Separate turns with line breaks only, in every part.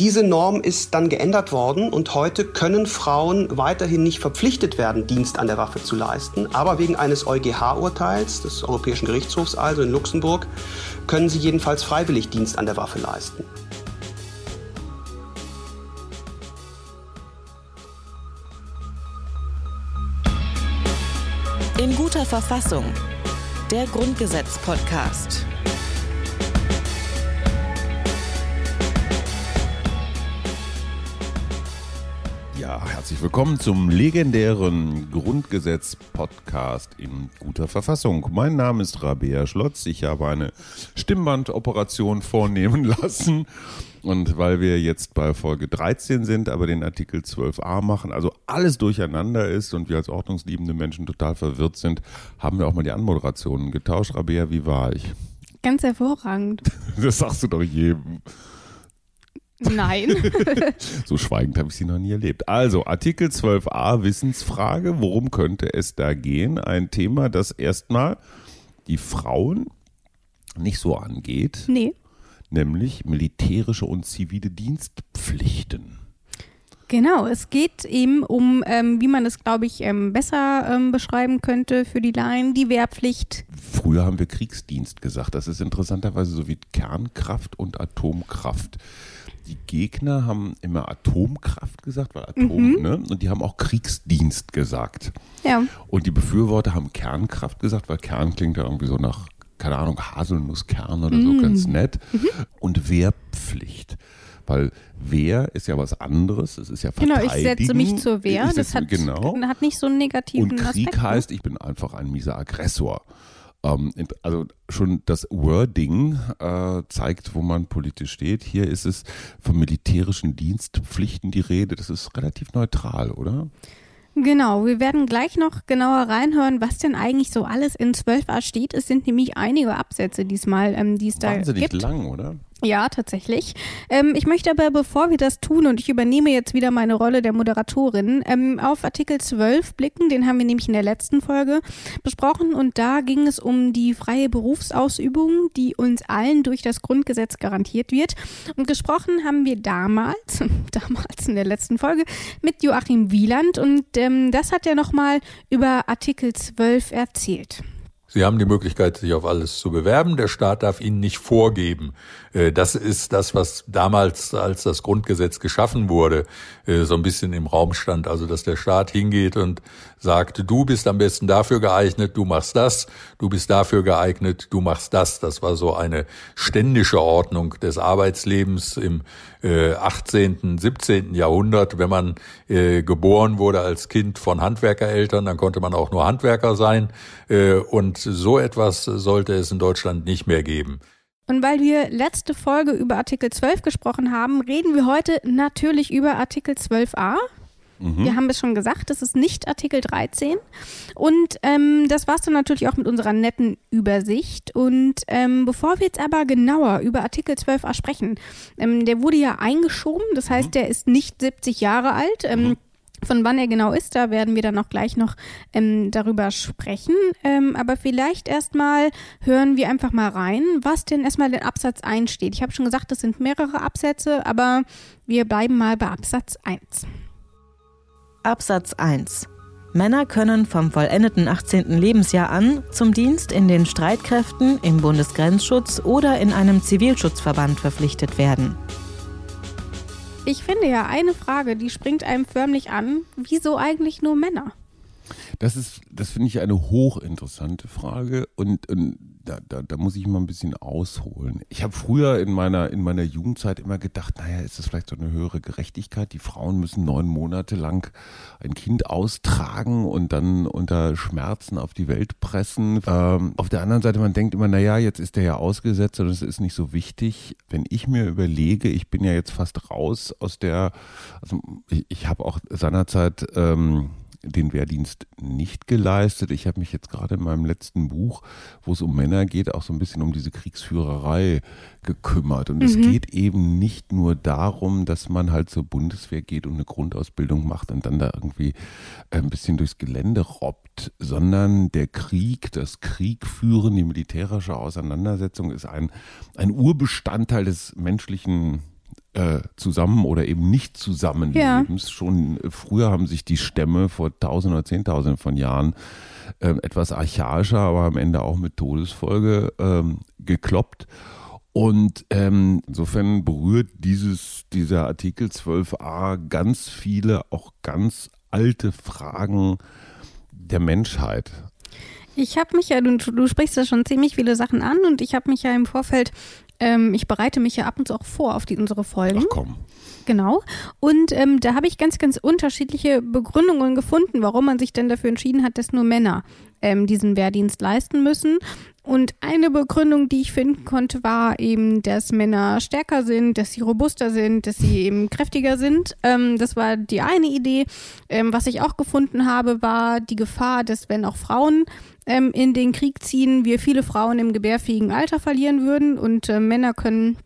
Diese Norm ist dann geändert worden und heute können Frauen weiterhin nicht verpflichtet werden, Dienst an der Waffe zu leisten. Aber wegen eines EuGH-Urteils des Europäischen Gerichtshofs, also in Luxemburg, können sie jedenfalls freiwillig Dienst an der Waffe leisten.
In guter Verfassung. Der Grundgesetz-Podcast.
Ja, herzlich willkommen zum legendären Grundgesetz-Podcast in guter Verfassung. Mein Name ist Rabea Schlotz. Ich habe eine Stimmbandoperation vornehmen lassen. Und weil wir jetzt bei Folge 13 sind, aber den Artikel 12a machen, also alles durcheinander ist und wir als ordnungsliebende Menschen total verwirrt sind, haben wir auch mal die Anmoderationen getauscht. Rabea, wie war ich?
Ganz hervorragend.
Das sagst du doch jedem.
Nein.
so schweigend habe ich sie noch nie erlebt. Also, Artikel 12a, Wissensfrage. Worum könnte es da gehen? Ein Thema, das erstmal die Frauen nicht so angeht.
Nee.
Nämlich militärische und zivile Dienstpflichten.
Genau, es geht eben um, ähm, wie man es, glaube ich, ähm, besser ähm, beschreiben könnte für die Laien, die Wehrpflicht.
Früher haben wir Kriegsdienst gesagt. Das ist interessanterweise so wie Kernkraft und Atomkraft die Gegner haben immer Atomkraft gesagt, weil Atom, mhm. ne? Und die haben auch Kriegsdienst gesagt.
Ja.
Und die Befürworter haben Kernkraft gesagt, weil Kern klingt ja irgendwie so nach, keine Ahnung, Haselnusskern oder so, mhm. ganz nett. Mhm. Und Wehrpflicht. Weil Wehr ist ja was anderes, es ist ja Verteidigen.
Genau, ich setze mich zur Wehr, das hat,
genau.
hat nicht so einen negativen
Und Krieg
Aspekt,
ne? heißt, ich bin einfach ein mieser Aggressor. Ähm, also schon das Wording äh, zeigt, wo man politisch steht. Hier ist es von militärischen Dienstpflichten die Rede. Das ist relativ neutral, oder?
Genau, wir werden gleich noch genauer reinhören, was denn eigentlich so alles in 12a steht. Es sind nämlich einige Absätze diesmal, ähm, die es da
Wahnsinnig
gibt.
lang, oder?
Ja, tatsächlich. Ähm, ich möchte aber, bevor wir das tun, und ich übernehme jetzt wieder meine Rolle der Moderatorin, ähm, auf Artikel 12 blicken. Den haben wir nämlich in der letzten Folge besprochen. Und da ging es um die freie Berufsausübung, die uns allen durch das Grundgesetz garantiert wird. Und gesprochen haben wir damals, damals in der letzten Folge, mit Joachim Wieland. Und ähm, das hat er nochmal über Artikel 12 erzählt.
Sie haben die Möglichkeit, sich auf alles zu bewerben. Der Staat darf Ihnen nicht vorgeben. Äh, das ist das, was damals, als das Grundgesetz geschaffen wurde, äh, so ein bisschen im Raum stand. Also, dass der Staat hingeht und sagt, du bist am besten dafür geeignet, du machst das, du bist dafür geeignet, du machst das. Das war so eine ständische Ordnung des Arbeitslebens im 18., äh, 17. Jahrhundert. Wenn man geboren wurde als Kind von Handwerkereltern, dann konnte man auch nur Handwerker sein. Und so etwas sollte es in Deutschland nicht mehr geben.
Und weil wir letzte Folge über Artikel 12 gesprochen haben, reden wir heute natürlich über Artikel 12a. Mhm. Wir haben es schon gesagt, das ist nicht Artikel 13. Und ähm, das war es dann natürlich auch mit unserer netten Übersicht. Und ähm, bevor wir jetzt aber genauer über Artikel 12a sprechen, ähm, der wurde ja eingeschoben, das heißt, mhm. der ist nicht 70 Jahre alt. Ähm, mhm. Von wann er genau ist, da werden wir dann auch gleich noch ähm, darüber sprechen. Ähm, aber vielleicht erstmal hören wir einfach mal rein, was denn erstmal in Absatz 1 steht. Ich habe schon gesagt, das sind mehrere Absätze, aber wir bleiben mal bei Absatz 1.
Absatz 1. Männer können vom vollendeten 18. Lebensjahr an zum Dienst in den Streitkräften, im Bundesgrenzschutz oder in einem Zivilschutzverband verpflichtet werden.
Ich finde ja eine Frage, die springt einem förmlich an. Wieso eigentlich nur Männer?
Das ist, das finde ich eine hochinteressante Frage und, und da, da, da muss ich mal ein bisschen ausholen. Ich habe früher in meiner, in meiner Jugendzeit immer gedacht, naja, ist das vielleicht so eine höhere Gerechtigkeit? Die Frauen müssen neun Monate lang ein Kind austragen und dann unter Schmerzen auf die Welt pressen. Ähm, auf der anderen Seite, man denkt immer, naja, jetzt ist der ja ausgesetzt und es ist nicht so wichtig. Wenn ich mir überlege, ich bin ja jetzt fast raus aus der, also ich, ich habe auch seinerzeit ähm, den Wehrdienst nicht geleistet. Ich habe mich jetzt gerade in meinem letzten Buch, wo es um Männer geht, auch so ein bisschen um diese Kriegsführerei gekümmert. Und mhm. es geht eben nicht nur darum, dass man halt zur Bundeswehr geht und eine Grundausbildung macht und dann da irgendwie ein bisschen durchs Gelände robbt, sondern der Krieg, das Kriegführen, die militärische Auseinandersetzung ist ein, ein Urbestandteil des menschlichen äh, zusammen oder eben nicht zusammenlebens. Ja. Schon früher haben sich die Stämme vor tausend oder zehntausenden von Jahren äh, etwas archaischer, aber am Ende auch mit Todesfolge ähm, gekloppt. Und ähm, insofern berührt dieses, dieser Artikel 12a ganz viele, auch ganz alte Fragen der Menschheit.
Ich habe mich ja, du, du sprichst ja schon ziemlich viele Sachen an und ich habe mich ja im Vorfeld, ähm, ich bereite mich ja ab und zu auch vor auf die, unsere Folgen.
Ach komm.
Genau. Und ähm, da habe ich ganz, ganz unterschiedliche Begründungen gefunden, warum man sich denn dafür entschieden hat, dass nur Männer ähm, diesen Wehrdienst leisten müssen. Und eine Begründung, die ich finden konnte, war eben, dass Männer stärker sind, dass sie robuster sind, dass sie eben kräftiger sind. Ähm, das war die eine Idee. Ähm, was ich auch gefunden habe, war die Gefahr, dass wenn auch Frauen ähm, in den Krieg ziehen, wir viele Frauen im gebärfähigen Alter verlieren würden und äh, Männer können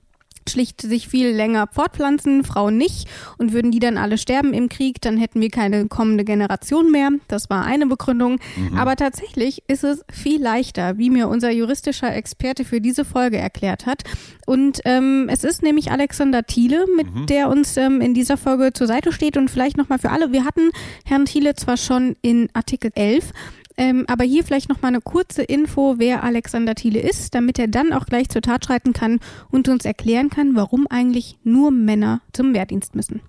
schlicht sich viel länger fortpflanzen, Frauen nicht. Und würden die dann alle sterben im Krieg, dann hätten wir keine kommende Generation mehr. Das war eine Begründung. Mhm. Aber tatsächlich ist es viel leichter, wie mir unser juristischer Experte für diese Folge erklärt hat. Und ähm, es ist nämlich Alexander Thiele, mit mhm. der uns ähm, in dieser Folge zur Seite steht. Und vielleicht nochmal für alle. Wir hatten Herrn Thiele zwar schon in Artikel 11, ähm, aber hier vielleicht noch mal eine kurze Info, wer Alexander Thiele ist, damit er dann auch gleich zur Tat schreiten kann und uns erklären kann, warum eigentlich nur Männer zum Wehrdienst müssen.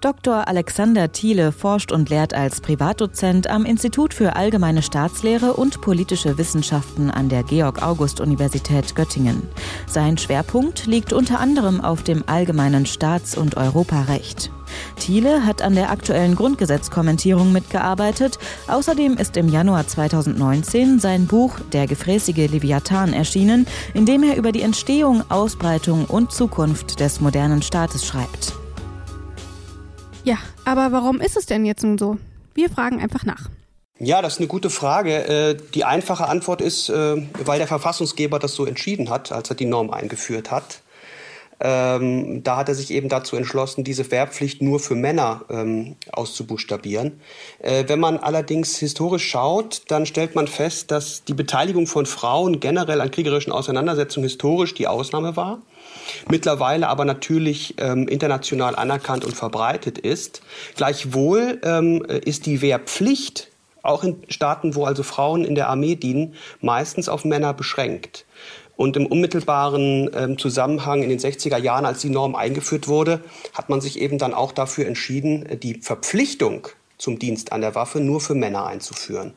Dr. Alexander Thiele forscht und lehrt als Privatdozent am Institut für Allgemeine Staatslehre und politische Wissenschaften an der Georg-August-Universität Göttingen. Sein Schwerpunkt liegt unter anderem auf dem allgemeinen Staats- und Europarecht. Thiele hat an der aktuellen Grundgesetzkommentierung mitgearbeitet. Außerdem ist im Januar 2019 sein Buch Der gefräßige Leviathan erschienen, in dem er über die Entstehung, Ausbreitung und Zukunft des modernen Staates schreibt.
Ja, aber warum ist es denn jetzt nun so? Wir fragen einfach nach.
Ja, das ist eine gute Frage. Äh, die einfache Antwort ist, äh, weil der Verfassungsgeber das so entschieden hat, als er die Norm eingeführt hat. Ähm, da hat er sich eben dazu entschlossen, diese Wehrpflicht nur für Männer ähm, auszubuchstabieren. Äh, wenn man allerdings historisch schaut, dann stellt man fest, dass die Beteiligung von Frauen generell an kriegerischen Auseinandersetzungen historisch die Ausnahme war mittlerweile aber natürlich ähm, international anerkannt und verbreitet ist. Gleichwohl ähm, ist die Wehrpflicht auch in Staaten, wo also Frauen in der Armee dienen, meistens auf Männer beschränkt. Und im unmittelbaren ähm, Zusammenhang in den 60er Jahren, als die Norm eingeführt wurde, hat man sich eben dann auch dafür entschieden, die Verpflichtung zum Dienst an der Waffe nur für Männer einzuführen.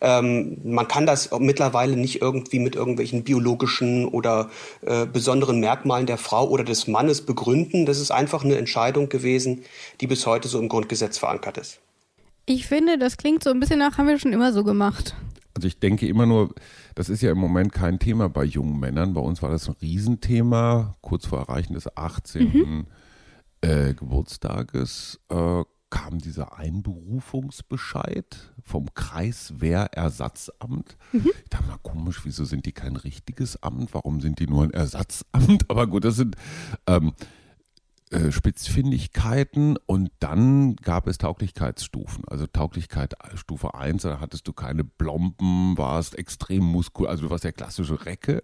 Ähm, man kann das mittlerweile nicht irgendwie mit irgendwelchen biologischen oder äh, besonderen Merkmalen der Frau oder des Mannes begründen. Das ist einfach eine Entscheidung gewesen, die bis heute so im Grundgesetz verankert ist.
Ich finde, das klingt so ein bisschen nach, haben wir schon immer so gemacht.
Also ich denke immer nur, das ist ja im Moment kein Thema bei jungen Männern. Bei uns war das ein Riesenthema, kurz vor Erreichen des 18. Mhm. Äh, Geburtstages äh, kam dieser Einberufungsbescheid vom Kreiswehrersatzamt. Mhm. Ich dachte mal, komisch, wieso sind die kein richtiges Amt? Warum sind die nur ein Ersatzamt? Aber gut, das sind ähm, äh, Spitzfindigkeiten und dann gab es Tauglichkeitsstufen. Also Tauglichkeit Stufe 1, da hattest du keine Blomben, warst extrem muskulös, also du warst der klassische Recke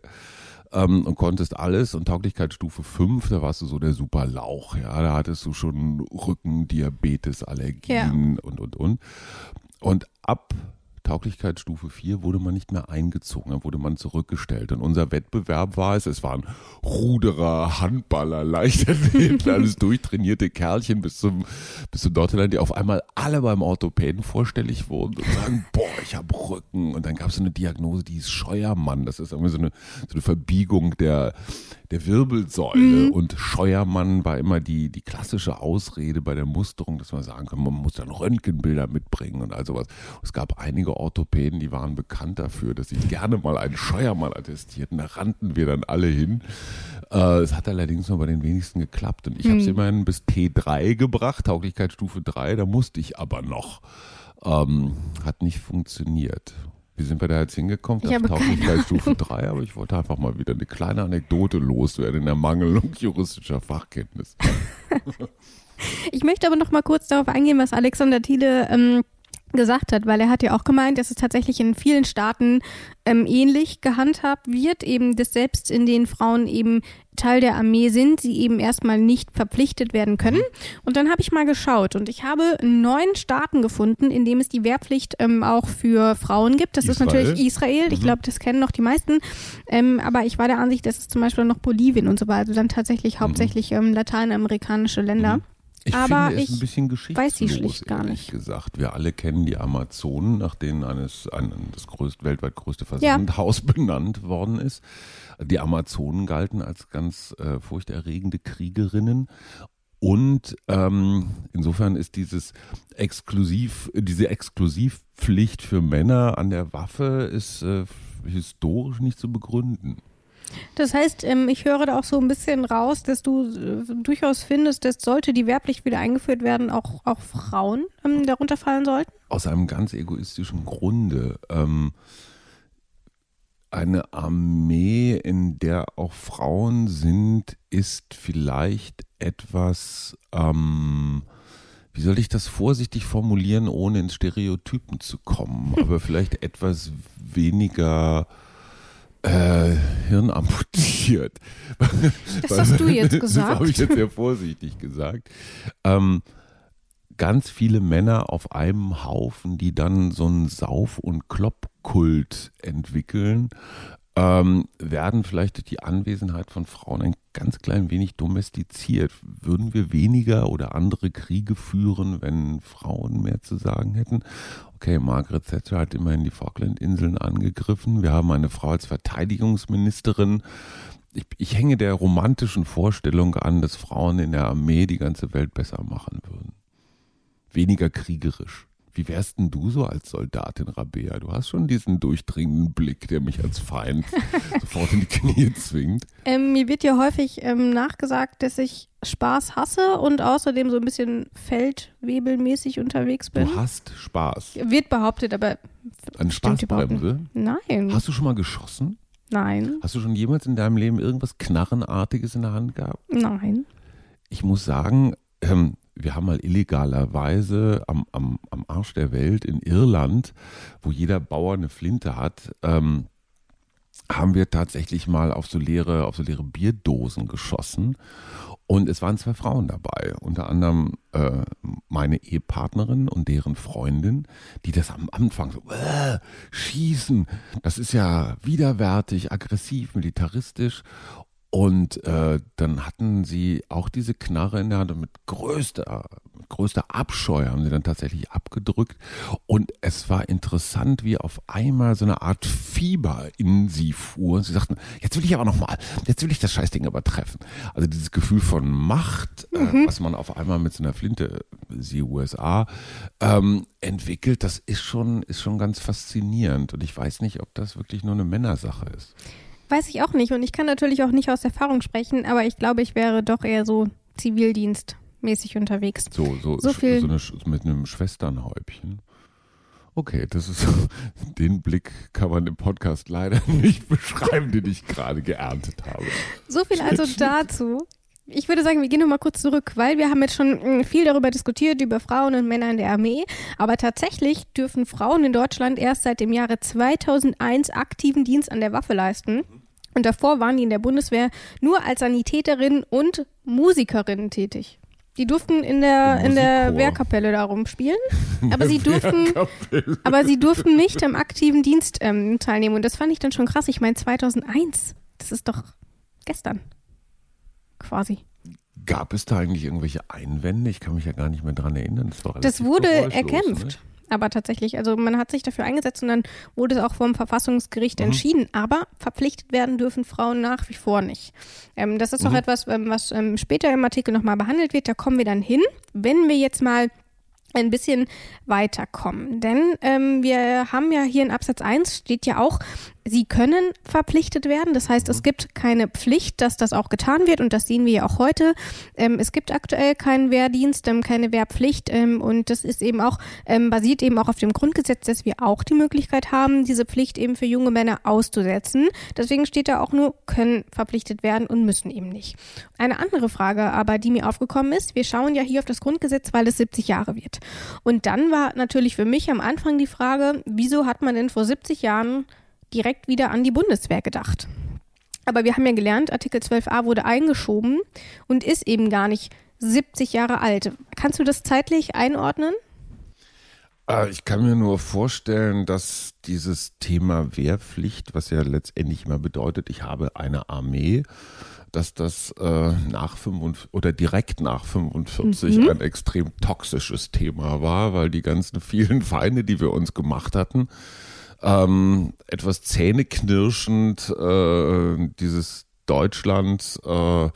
ähm, und konntest alles. Und Tauglichkeitsstufe 5, da warst du so der super Lauch. Ja, da hattest du schon Rücken, Diabetes, Allergien ja. und, und, und. Und ab Tauglichkeitsstufe 4 wurde man nicht mehr eingezogen, dann wurde man zurückgestellt. Und unser Wettbewerb war es, es waren Ruderer, Handballer, Leichtathleten, alles durchtrainierte Kerlchen bis zum, bis zum Dortland, die auf einmal alle beim Orthopäden vorstellig wurden und sagen, boah, ich habe Rücken. Und dann gab es so eine Diagnose, die ist Scheuermann. Das ist irgendwie so eine, so eine Verbiegung der, der Wirbelsäule. Mhm. Und Scheuermann war immer die, die klassische Ausrede bei der Musterung, dass man sagen kann, man muss dann Röntgenbilder mitbringen und all sowas. Es gab einige Orthopäden, die waren bekannt dafür, dass sie gerne mal einen Scheuermann attestierten. Da rannten wir dann alle hin. Äh, es hat allerdings nur bei den wenigsten geklappt. Und ich mhm. habe es immerhin bis T3 gebracht, Tauglichkeitsstufe 3, da musste ich aber noch. Ähm, hat nicht funktioniert. Wie sind wir da jetzt hingekommen? Ich gleich Stufe 3, aber ich wollte einfach mal wieder eine kleine Anekdote loswerden in der Mangelung juristischer Fachkenntnis.
ich möchte aber noch mal kurz darauf eingehen, was Alexander Thiele ähm, gesagt hat, weil er hat ja auch gemeint, dass es tatsächlich in vielen Staaten ähm, ähnlich gehandhabt wird, eben dass selbst in den Frauen eben Teil der Armee sind, sie eben erstmal nicht verpflichtet werden können. Mhm. Und dann habe ich mal geschaut und ich habe neun Staaten gefunden, in dem es die Wehrpflicht ähm, auch für Frauen gibt. Das Israel. ist natürlich Israel. Ich mhm. glaube, das kennen noch die meisten. Ähm, aber ich war der Ansicht, dass es zum Beispiel noch Bolivien und so weiter, also dann tatsächlich mhm. hauptsächlich ähm, lateinamerikanische Länder.
Mhm. Ich aber finde es ein bisschen geschichtslos, weiß sie schlicht gar nicht. gesagt. Wir alle kennen die Amazonen, nach denen eines, ein, das größte, weltweit größte Versandhaus ja. benannt worden ist. Die Amazonen galten als ganz äh, furchterregende Kriegerinnen. Und ähm, insofern ist dieses Exklusiv, diese Exklusivpflicht für Männer an der Waffe ist äh, historisch nicht zu begründen.
Das heißt, ähm, ich höre da auch so ein bisschen raus, dass du äh, durchaus findest, dass sollte die Wehrpflicht wieder eingeführt werden, auch, auch Frauen ähm, darunter fallen sollten?
Aus einem ganz egoistischen Grunde. Ähm, eine Armee, in der auch Frauen sind, ist vielleicht etwas, ähm, wie soll ich das vorsichtig formulieren, ohne ins Stereotypen zu kommen, aber vielleicht etwas weniger äh, Hirn amputiert.
Das hast du jetzt gesagt.
Das habe ich jetzt sehr vorsichtig gesagt. Ähm, ganz viele Männer auf einem Haufen, die dann so einen Sauf- und Kloppkult entwickeln, ähm, werden vielleicht die Anwesenheit von Frauen ein ganz klein wenig domestiziert. Würden wir weniger oder andere Kriege führen, wenn Frauen mehr zu sagen hätten? Okay, Margaret Thatcher hat immerhin die Falklandinseln angegriffen. Wir haben eine Frau als Verteidigungsministerin. Ich, ich hänge der romantischen Vorstellung an, dass Frauen in der Armee die ganze Welt besser machen würden. Weniger kriegerisch. Wie wärst denn du so als Soldatin, Rabea? Du hast schon diesen durchdringenden Blick, der mich als Feind sofort in die Knie zwingt.
Ähm, mir wird ja häufig ähm, nachgesagt, dass ich Spaß hasse und außerdem so ein bisschen feldwebelmäßig unterwegs bin.
Du hast Spaß.
Wird behauptet, aber.
Eine Spaßbremse?
Nein.
Hast du schon mal geschossen?
Nein.
Hast du schon jemals in deinem Leben irgendwas Knarrenartiges in der Hand gehabt?
Nein.
Ich muss sagen, ähm, wir haben mal illegalerweise am, am, am Arsch der Welt in Irland, wo jeder Bauer eine Flinte hat, ähm, haben wir tatsächlich mal auf so leere, auf so leere Bierdosen geschossen. Und es waren zwei Frauen dabei, unter anderem äh, meine Ehepartnerin und deren Freundin, die das am Anfang so, äh, schießen, das ist ja widerwärtig, aggressiv, militaristisch. Und äh, dann hatten sie auch diese Knarre in der Hand und mit größter, mit größter Abscheu haben sie dann tatsächlich abgedrückt. Und es war interessant, wie auf einmal so eine Art Fieber in sie fuhr. Und sie sagten, jetzt will ich aber nochmal, jetzt will ich das Scheißding übertreffen. Also dieses Gefühl von Macht, äh, mhm. äh, was man auf einmal mit so einer Flinte, sie USA, ähm, entwickelt, das ist schon, ist schon ganz faszinierend. Und ich weiß nicht, ob das wirklich nur eine Männersache ist.
Weiß ich auch nicht. Und ich kann natürlich auch nicht aus Erfahrung sprechen, aber ich glaube, ich wäre doch eher so zivildienstmäßig unterwegs.
So, so, so, viel so eine, mit einem Schwesternhäubchen. Okay, das ist den Blick kann man im Podcast leider nicht beschreiben, den ich gerade geerntet habe.
So viel also dazu. Ich würde sagen, wir gehen nochmal kurz zurück, weil wir haben jetzt schon hm, viel darüber diskutiert, über Frauen und Männer in der Armee. Aber tatsächlich dürfen Frauen in Deutschland erst seit dem Jahre 2001 aktiven Dienst an der Waffe leisten. Und davor waren die in der Bundeswehr nur als Sanitäterin und Musikerin tätig. Die durften in der, in der Wehrkapelle da rumspielen, aber sie durften, aber sie durften nicht am aktiven Dienst ähm, teilnehmen. Und das fand ich dann schon krass. Ich meine, 2001, das ist doch gestern. Quasi.
Gab es da eigentlich irgendwelche Einwände? Ich kann mich ja gar nicht mehr dran erinnern.
Das, das wurde erkämpft. Ne? Aber tatsächlich, also man hat sich dafür eingesetzt und dann wurde es auch vom Verfassungsgericht mhm. entschieden. Aber verpflichtet werden dürfen Frauen nach wie vor nicht. Ähm, das ist mhm. auch etwas, ähm, was ähm, später im Artikel nochmal behandelt wird. Da kommen wir dann hin. Wenn wir jetzt mal ein bisschen weiterkommen. Denn ähm, wir haben ja hier in Absatz 1 steht ja auch, Sie können verpflichtet werden. Das heißt, es mhm. gibt keine Pflicht, dass das auch getan wird. Und das sehen wir ja auch heute. Ähm, es gibt aktuell keinen Wehrdienst, ähm, keine Wehrpflicht. Ähm, und das ist eben auch, ähm, basiert eben auch auf dem Grundgesetz, dass wir auch die Möglichkeit haben, diese Pflicht eben für junge Männer auszusetzen. Deswegen steht da auch nur, können verpflichtet werden und müssen eben nicht. Eine andere Frage aber, die mir aufgekommen ist, wir schauen ja hier auf das Grundgesetz, weil es 70 Jahre wird. Und dann war natürlich für mich am Anfang die Frage, wieso hat man denn vor 70 Jahren direkt wieder an die Bundeswehr gedacht. Aber wir haben ja gelernt, Artikel 12a wurde eingeschoben und ist eben gar nicht 70 Jahre alt. Kannst du das zeitlich einordnen?
Äh, ich kann mir nur vorstellen, dass dieses Thema Wehrpflicht, was ja letztendlich immer bedeutet, ich habe eine Armee, dass das äh, nach 45 oder direkt nach 45 mhm. ein extrem toxisches Thema war, weil die ganzen vielen Feinde, die wir uns gemacht hatten, ähm, etwas zähneknirschend äh, dieses Deutschland äh,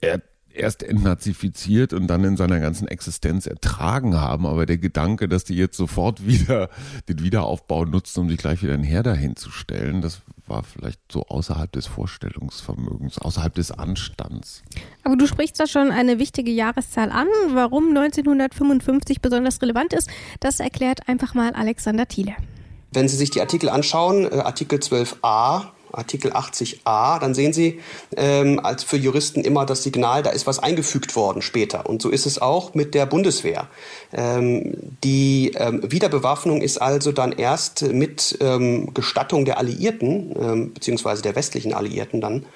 er, erst entnazifiziert und dann in seiner ganzen Existenz ertragen haben. Aber der Gedanke, dass die jetzt sofort wieder den Wiederaufbau nutzen, um sich gleich wieder ein Heer dahin zu stellen, das war vielleicht so außerhalb des Vorstellungsvermögens, außerhalb des Anstands.
Aber du sprichst da schon eine wichtige Jahreszahl an. Warum 1955 besonders relevant ist, das erklärt einfach mal Alexander Thiele.
Wenn Sie sich die Artikel anschauen, äh, Artikel 12a, Artikel 80a, dann sehen Sie ähm, als für Juristen immer das Signal, da ist was eingefügt worden später. Und so ist es auch mit der Bundeswehr. Ähm, die ähm, Wiederbewaffnung ist also dann erst mit ähm, Gestattung der Alliierten, ähm, beziehungsweise der westlichen Alliierten dann,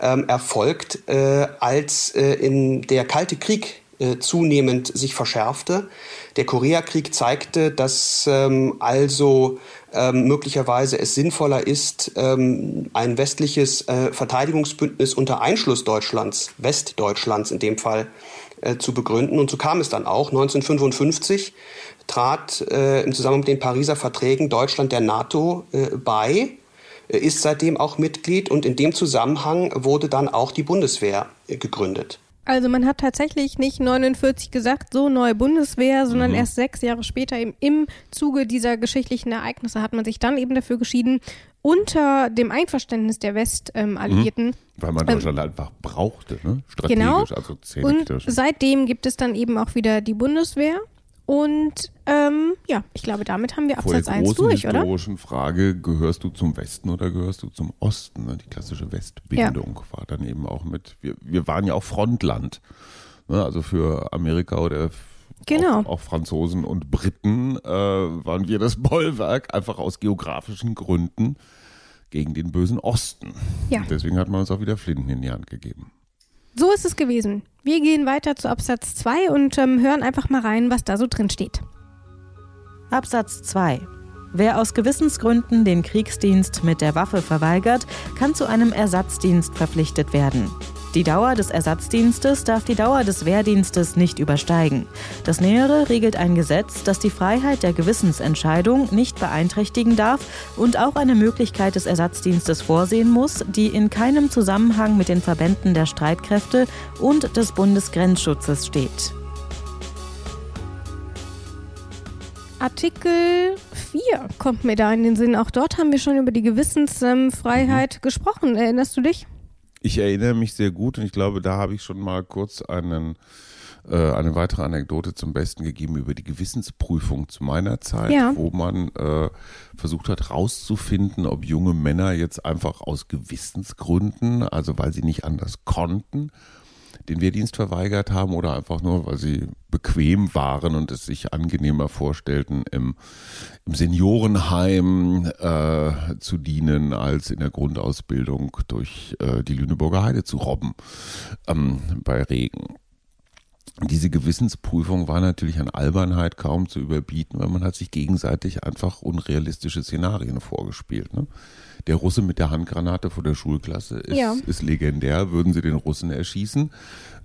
ähm, erfolgt, äh, als äh, in der Kalte Krieg äh, zunehmend sich verschärfte. Der Koreakrieg zeigte, dass ähm, also ähm, möglicherweise es sinnvoller ist, ähm, ein westliches äh, Verteidigungsbündnis unter Einschluss Deutschlands, Westdeutschlands in dem Fall, äh, zu begründen. Und so kam es dann auch. 1955 trat äh, im Zusammenhang mit den Pariser Verträgen Deutschland der NATO äh, bei, äh, ist seitdem auch Mitglied und in dem Zusammenhang wurde dann auch die Bundeswehr äh, gegründet.
Also man hat tatsächlich nicht 49 gesagt, so neue Bundeswehr, sondern mhm. erst sechs Jahre später eben im Zuge dieser geschichtlichen Ereignisse hat man sich dann eben dafür geschieden, unter dem Einverständnis der Westalliierten.
Mhm. Weil man ähm, Deutschland ähm, einfach brauchte, ne? strategisch,
genau. also Und seitdem gibt es dann eben auch wieder die Bundeswehr. Und ähm, ja, ich glaube, damit haben wir Absatz 1 durch, oder?
historischen Frage, gehörst du zum Westen oder gehörst du zum Osten? Ne? Die klassische Westbindung ja. war dann eben auch mit, wir, wir waren ja auch Frontland. Ne? Also für Amerika oder genau. auch, auch Franzosen und Briten äh, waren wir das Bollwerk, einfach aus geografischen Gründen gegen den bösen Osten. Ja. Und deswegen hat man uns auch wieder Flinten in die Hand gegeben.
So ist es gewesen. Wir gehen weiter zu Absatz 2 und ähm, hören einfach mal rein, was da so drin steht.
Absatz 2. Wer aus Gewissensgründen den Kriegsdienst mit der Waffe verweigert, kann zu einem Ersatzdienst verpflichtet werden. Die Dauer des Ersatzdienstes darf die Dauer des Wehrdienstes nicht übersteigen. Das Nähere regelt ein Gesetz, das die Freiheit der Gewissensentscheidung nicht beeinträchtigen darf und auch eine Möglichkeit des Ersatzdienstes vorsehen muss, die in keinem Zusammenhang mit den Verbänden der Streitkräfte und des Bundesgrenzschutzes steht.
Artikel 4 kommt mir da in den Sinn. Auch dort haben wir schon über die Gewissensfreiheit ähm, gesprochen. Erinnerst du dich?
Ich erinnere mich sehr gut und ich glaube, da habe ich schon mal kurz einen äh, eine weitere Anekdote zum Besten gegeben über die Gewissensprüfung zu meiner Zeit, ja. wo man äh, versucht hat rauszufinden, ob junge Männer jetzt einfach aus Gewissensgründen, also weil sie nicht anders konnten, den Wehrdienst verweigert haben oder einfach nur, weil sie bequem waren und es sich angenehmer vorstellten, im, im Seniorenheim äh, zu dienen, als in der Grundausbildung durch äh, die Lüneburger Heide zu robben ähm, bei Regen. Diese Gewissensprüfung war natürlich an Albernheit kaum zu überbieten, weil man hat sich gegenseitig einfach unrealistische Szenarien vorgespielt. Ne? Der Russe mit der Handgranate vor der Schulklasse ist,
Ja.
ist legendär. Würden Sie den Russen erschießen,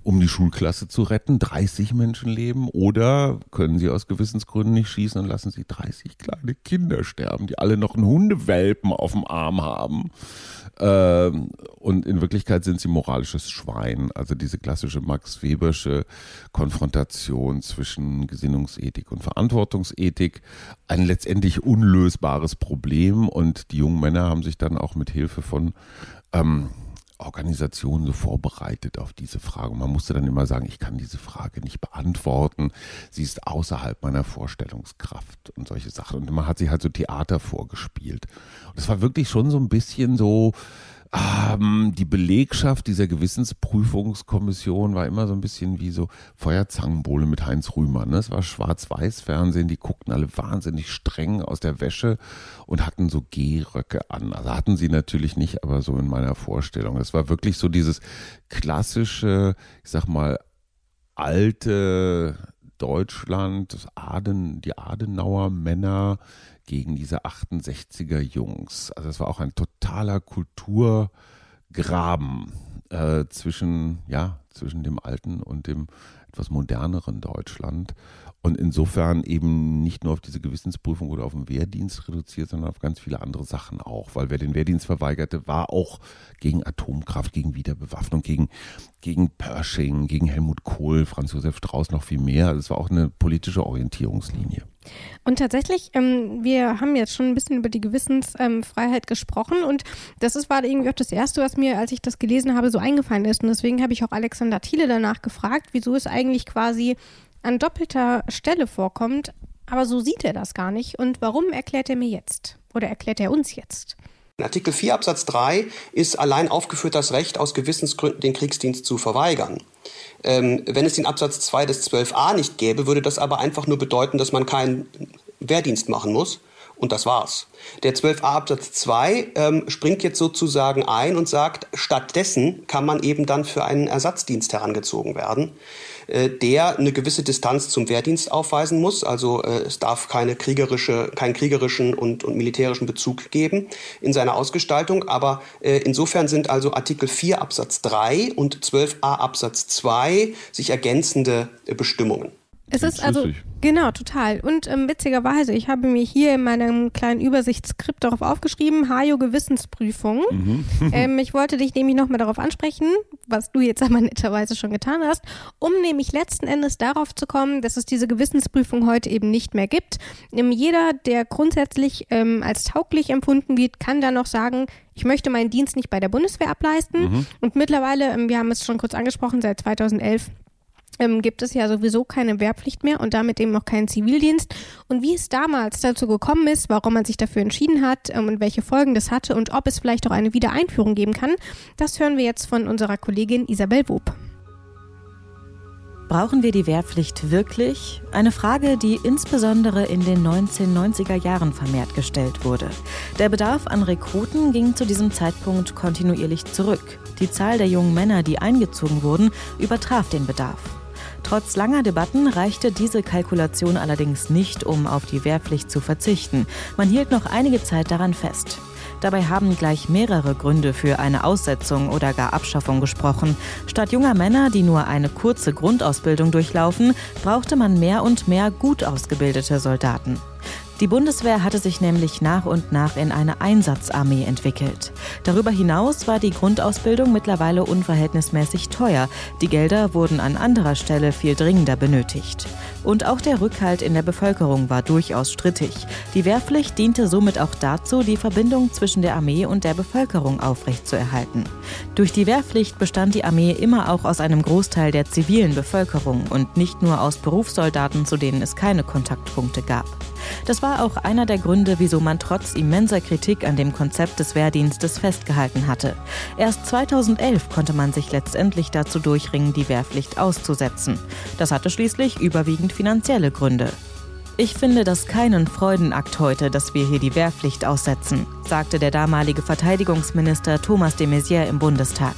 um die Schulklasse zu retten, 30 Menschenleben? Oder können Sie aus Gewissensgründen nicht schießen und lassen Sie 30 kleine Kinder sterben, die alle noch einen Hundewelpen auf dem Arm haben? Ähm, und in Wirklichkeit sind sie moralisches Schwein. Also diese klassische Max Webersche Konfrontation zwischen Gesinnungsethik und Verantwortungsethik. Ein letztendlich unlösbares Problem. Und die jungen Männer haben sich dann auch mit Hilfe von ähm, Organisationen so vorbereitet auf diese Frage. Man musste dann immer sagen, ich kann diese Frage nicht beantworten. Sie ist außerhalb meiner Vorstellungskraft und solche Sachen. Und man hat sich halt so Theater vorgespielt. Und es war wirklich schon so ein bisschen so, ähm, die Belegschaft dieser Gewissensprüfungskommission war immer so ein bisschen wie so Feuerzangenbowle mit Heinz Rühmann. Ne? Es war Schwarz-Weiß-Fernsehen, die guckten alle wahnsinnig streng aus der Wäsche und hatten so Gehröcke an. Also hatten sie natürlich nicht, aber so in meiner Vorstellung. Es war wirklich so dieses klassische, ich sag mal, alte Deutschland, Aden, die Adenauer Männer gegen diese 68er Jungs. Also es war auch ein totaler Kulturgraben äh, zwischen, ja, zwischen dem alten und dem etwas moderneren Deutschland. Und insofern eben nicht nur auf diese Gewissensprüfung oder auf den Wehrdienst reduziert, sondern auf ganz viele andere Sachen auch. Weil wer den Wehrdienst verweigerte, war auch gegen Atomkraft, gegen Wiederbewaffnung, gegen, gegen Pershing, gegen Helmut Kohl, Franz Josef Strauß noch viel mehr. Also es war auch eine politische Orientierungslinie.
Und tatsächlich, ähm, wir haben jetzt schon ein bisschen über die Gewissensfreiheit gesprochen und das ist, war irgendwie auch das Erste, was mir, als ich das gelesen habe, so eingefallen ist. Und deswegen habe ich auch Alexander Thiele danach gefragt, wieso es eigentlich quasi an doppelter Stelle vorkommt. Aber so sieht er das gar nicht. Und warum erklärt er mir jetzt? Oder erklärt er uns jetzt?
In Artikel 4 Absatz 3 ist allein aufgeführt das Recht, aus Gewissensgründen den Kriegsdienst zu verweigern. Ähm, wenn es den Absatz 2 des 12a nicht gäbe, würde das aber einfach nur bedeuten, dass man keinen Wehrdienst machen muss. Und das war's. Der 12a Absatz 2 ähm, springt jetzt sozusagen ein und sagt, stattdessen kann man eben dann für einen Ersatzdienst herangezogen werden, äh, der eine gewisse Distanz zum Wehrdienst aufweisen muss. Also äh, es darf keine kriegerische, keinen kriegerischen und, und militärischen Bezug geben in seiner Ausgestaltung. Aber äh, insofern sind also Artikel 4 Absatz 3 und 12a Absatz 2 sich ergänzende äh, Bestimmungen.
Es ist also, genau, total. Und ähm, witzigerweise, ich habe mir hier in meinem kleinen Übersichtsskript darauf aufgeschrieben, Hajo Gewissensprüfung. ähm, ich wollte dich nämlich nochmal darauf ansprechen, was du jetzt aber netterweise schon getan hast, um nämlich letzten Endes darauf zu kommen, dass es diese Gewissensprüfung heute eben nicht mehr gibt. Ähm, jeder, der grundsätzlich ähm, als tauglich empfunden wird, kann dann noch sagen, ich möchte meinen Dienst nicht bei der Bundeswehr ableisten. Und mittlerweile, ähm, wir haben es schon kurz angesprochen, seit 2011 ähm, gibt es ja sowieso keine Wehrpflicht mehr und damit eben auch keinen Zivildienst. Und wie es damals dazu gekommen ist, warum man sich dafür entschieden hat ähm, und welche Folgen das hatte und ob es vielleicht auch eine Wiedereinführung geben kann, das hören wir jetzt von unserer Kollegin Isabel Wob.
Brauchen wir die Wehrpflicht wirklich? Eine Frage, die insbesondere in den 1990er Jahren vermehrt gestellt wurde. Der Bedarf an Rekruten ging zu diesem Zeitpunkt kontinuierlich zurück. Die Zahl der jungen Männer, die eingezogen wurden, übertraf den Bedarf. Trotz langer Debatten reichte diese Kalkulation allerdings nicht, um auf die Wehrpflicht zu verzichten. Man hielt noch einige Zeit daran fest. Dabei haben gleich mehrere Gründe für eine Aussetzung oder gar Abschaffung gesprochen. Statt junger Männer, die nur eine kurze Grundausbildung durchlaufen, brauchte man mehr und mehr gut ausgebildete Soldaten. Die Bundeswehr hatte sich nämlich nach und nach in eine Einsatzarmee entwickelt. Darüber hinaus war die Grundausbildung mittlerweile unverhältnismäßig teuer. Die Gelder wurden an anderer Stelle viel dringender benötigt. Und auch der Rückhalt in der Bevölkerung war durchaus strittig. Die Wehrpflicht diente somit auch dazu, die Verbindung zwischen der Armee und der Bevölkerung aufrechtzuerhalten. Durch die Wehrpflicht bestand die Armee immer auch aus einem Großteil der zivilen Bevölkerung und nicht nur aus Berufssoldaten, zu denen es keine Kontaktpunkte gab. Das war auch einer der Gründe, wieso man trotz immenser Kritik an dem Konzept des Wehrdienstes festgehalten hatte. Erst 2011 konnte man sich letztendlich dazu durchringen, die Wehrpflicht auszusetzen. Das hatte schließlich überwiegend finanzielle Gründe. Ich finde das keinen Freudenakt heute, dass wir hier die Wehrpflicht aussetzen, sagte der damalige Verteidigungsminister Thomas de Maizière im Bundestag.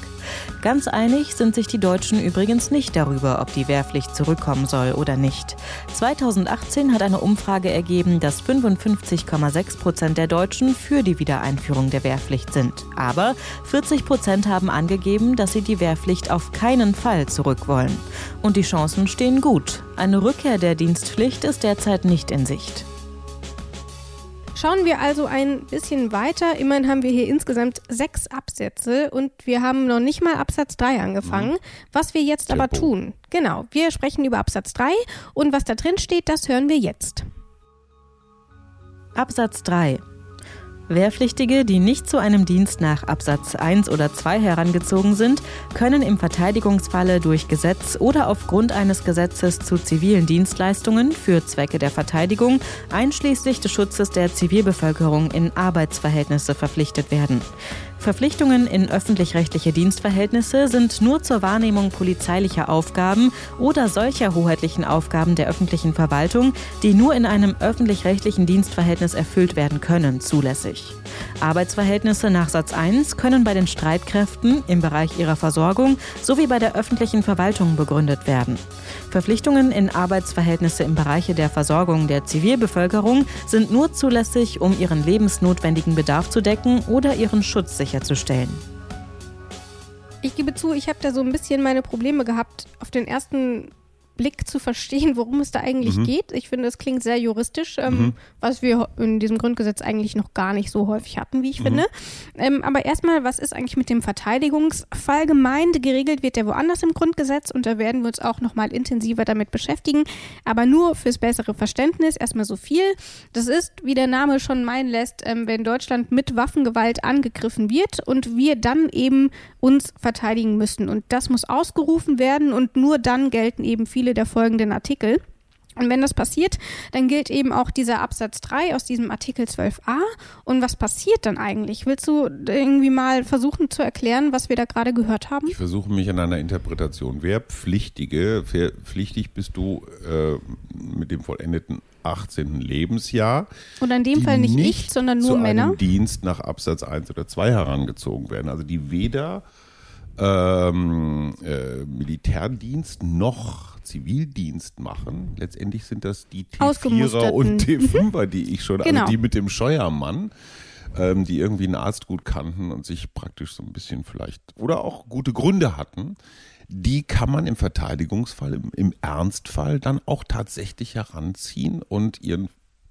Ganz einig sind sich die Deutschen übrigens nicht darüber, ob die Wehrpflicht zurückkommen soll oder nicht. 2018 hat eine Umfrage ergeben, dass 55,6 Prozent der Deutschen für die Wiedereinführung der Wehrpflicht sind. Aber 40 Prozent haben angegeben, dass sie die Wehrpflicht auf keinen Fall zurück wollen. Und die Chancen stehen gut. Eine Rückkehr der Dienstpflicht ist derzeit nicht in Sicht.
Schauen wir also ein bisschen weiter. Immerhin haben wir hier insgesamt sechs Absätze und wir haben noch nicht mal Absatz 3 angefangen. Mhm. Was wir jetzt Tempo. aber tun. Genau, wir sprechen über Absatz 3 und was da drin steht, das hören wir jetzt.
Absatz 3 Wehrpflichtige, die nicht zu einem Dienst nach Absatz 1 oder 2 herangezogen sind, können im Verteidigungsfalle durch Gesetz oder aufgrund eines Gesetzes zu zivilen Dienstleistungen für Zwecke der Verteidigung einschließlich des Schutzes der Zivilbevölkerung in Arbeitsverhältnisse verpflichtet werden. Verpflichtungen in öffentlich-rechtliche Dienstverhältnisse sind nur zur Wahrnehmung polizeilicher Aufgaben oder solcher hoheitlichen Aufgaben der öffentlichen Verwaltung, die nur in einem öffentlich-rechtlichen Dienstverhältnis erfüllt werden können, zulässig. Arbeitsverhältnisse nach Satz 1 können bei den Streitkräften im Bereich ihrer Versorgung sowie bei der öffentlichen Verwaltung begründet werden. Verpflichtungen in Arbeitsverhältnisse im Bereich der Versorgung der Zivilbevölkerung sind nur zulässig, um ihren lebensnotwendigen Bedarf zu decken oder ihren Schutz sicherzustellen.
Ich gebe zu, ich habe da so ein bisschen meine Probleme gehabt. Auf den ersten Blick zu verstehen, worum es da eigentlich mhm. geht. Ich finde, es klingt sehr juristisch, ähm, mhm. was wir in diesem Grundgesetz eigentlich noch gar nicht so häufig hatten, wie ich mhm. finde. Ähm, aber erstmal, was ist eigentlich mit dem Verteidigungsfall gemeint? Geregelt wird der woanders im Grundgesetz und da werden wir uns auch nochmal intensiver damit beschäftigen. Aber nur fürs bessere Verständnis erstmal so viel. Das ist, wie der Name schon meinen lässt, ähm, wenn Deutschland mit Waffengewalt angegriffen wird und wir dann eben uns verteidigen müssen. Und das muss ausgerufen werden und nur dann gelten eben viele viele der folgenden Artikel. Und wenn das passiert, dann gilt eben auch dieser Absatz 3 aus diesem Artikel 12a. Und was passiert dann eigentlich? Willst du irgendwie mal versuchen zu erklären, was wir da gerade gehört haben?
Ich versuche mich an einer Interpretation. Wer Pflichtige, pflichtig bist du äh, mit dem vollendeten 18. Lebensjahr.
Und in dem Fall nicht, nicht ich, sondern nur
zu
Männer.
Einem Dienst nach Absatz 1 oder 2 herangezogen werden. Also die weder ähm, äh, Militärdienst noch Zivildienst machen. Letztendlich sind das die T4er und T5er, die ich schon, also genau. also die mit dem Scheuermann, ähm, die irgendwie einen Arzt gut kannten und sich praktisch so ein bisschen vielleicht oder auch gute Gründe hatten. Die kann man im Verteidigungsfall, im, im Ernstfall dann auch tatsächlich heranziehen und ihren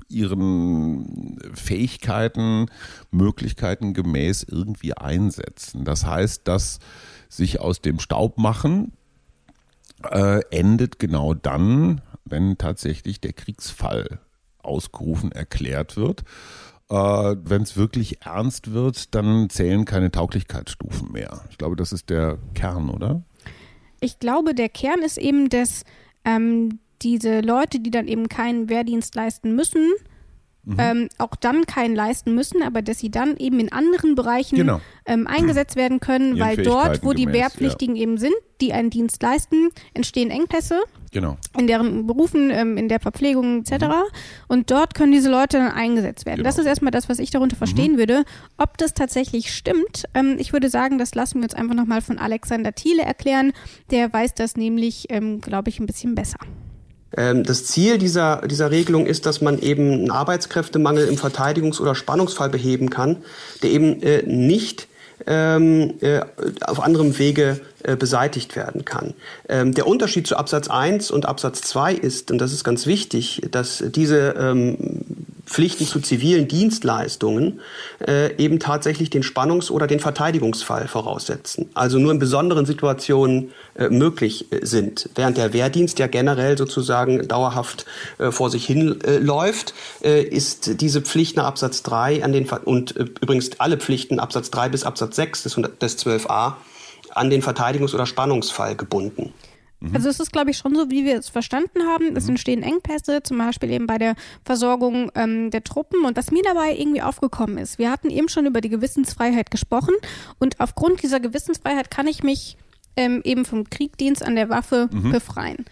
ihren Fähigkeiten, Möglichkeiten gemäß irgendwie einsetzen. Das heißt, dass sich aus dem Staub machen äh, endet genau dann, wenn tatsächlich der Kriegsfall ausgerufen erklärt wird. Äh, wenn es wirklich ernst wird, dann zählen keine Tauglichkeitsstufen mehr. Ich glaube, das ist der Kern, oder?
Ich glaube, der Kern ist eben, dass ähm, diese Leute, die dann eben keinen Wehrdienst leisten müssen, Mhm. Ähm, auch dann keinen leisten müssen, aber dass sie dann eben in anderen Bereichen genau. ähm, eingesetzt werden können, Ihren weil dort, wo die gemäß, Wehrpflichtigen ja. eben sind, die einen Dienst leisten, entstehen Engpässe.
Genau.
In deren Berufen, ähm, in der Verpflegung etc. Mhm. Und dort können diese Leute dann eingesetzt werden. Genau. Das ist erstmal das, was ich darunter verstehen mhm. würde. Ob das tatsächlich stimmt, ähm, ich würde sagen, das lassen wir uns einfach nochmal von Alexander Thiele erklären. Der weiß das nämlich, ähm, glaube ich, ein bisschen besser.
Ähm, das Ziel dieser, dieser Regelung ist, dass man eben einen Arbeitskräftemangel im Verteidigungs- oder Spannungsfall beheben kann, der eben äh, nicht ähm, äh, auf anderem Wege äh, beseitigt werden kann. Ähm, der Unterschied zu Absatz 1 und Absatz 2 ist, und das ist ganz wichtig, dass diese ähm, Pflichten zu zivilen Dienstleistungen äh, eben tatsächlich den Spannungs- oder den Verteidigungsfall voraussetzen. Also nur in besonderen Situationen äh, möglich äh, sind. Während der Wehrdienst ja generell sozusagen dauerhaft äh, vor sich hin äh, läuft, äh, ist diese Pflicht nach Absatz 3 an den und übrigens alle Pflichten Absatz 3 bis Absatz 6 des, des 12a an den Verteidigungs- oder Spannungsfall gebunden.
Mhm. Also es ist, glaube ich, schon so, wie wir es verstanden haben. Es mhm. entstehen Engpässe, zum Beispiel eben bei der Versorgung ähm, der Truppen. Und was mir dabei irgendwie aufgekommen ist, wir hatten eben schon über die Gewissensfreiheit gesprochen. Und aufgrund dieser Gewissensfreiheit kann ich mich ähm, eben vom Kriegdienst an der Waffe mhm. befreien.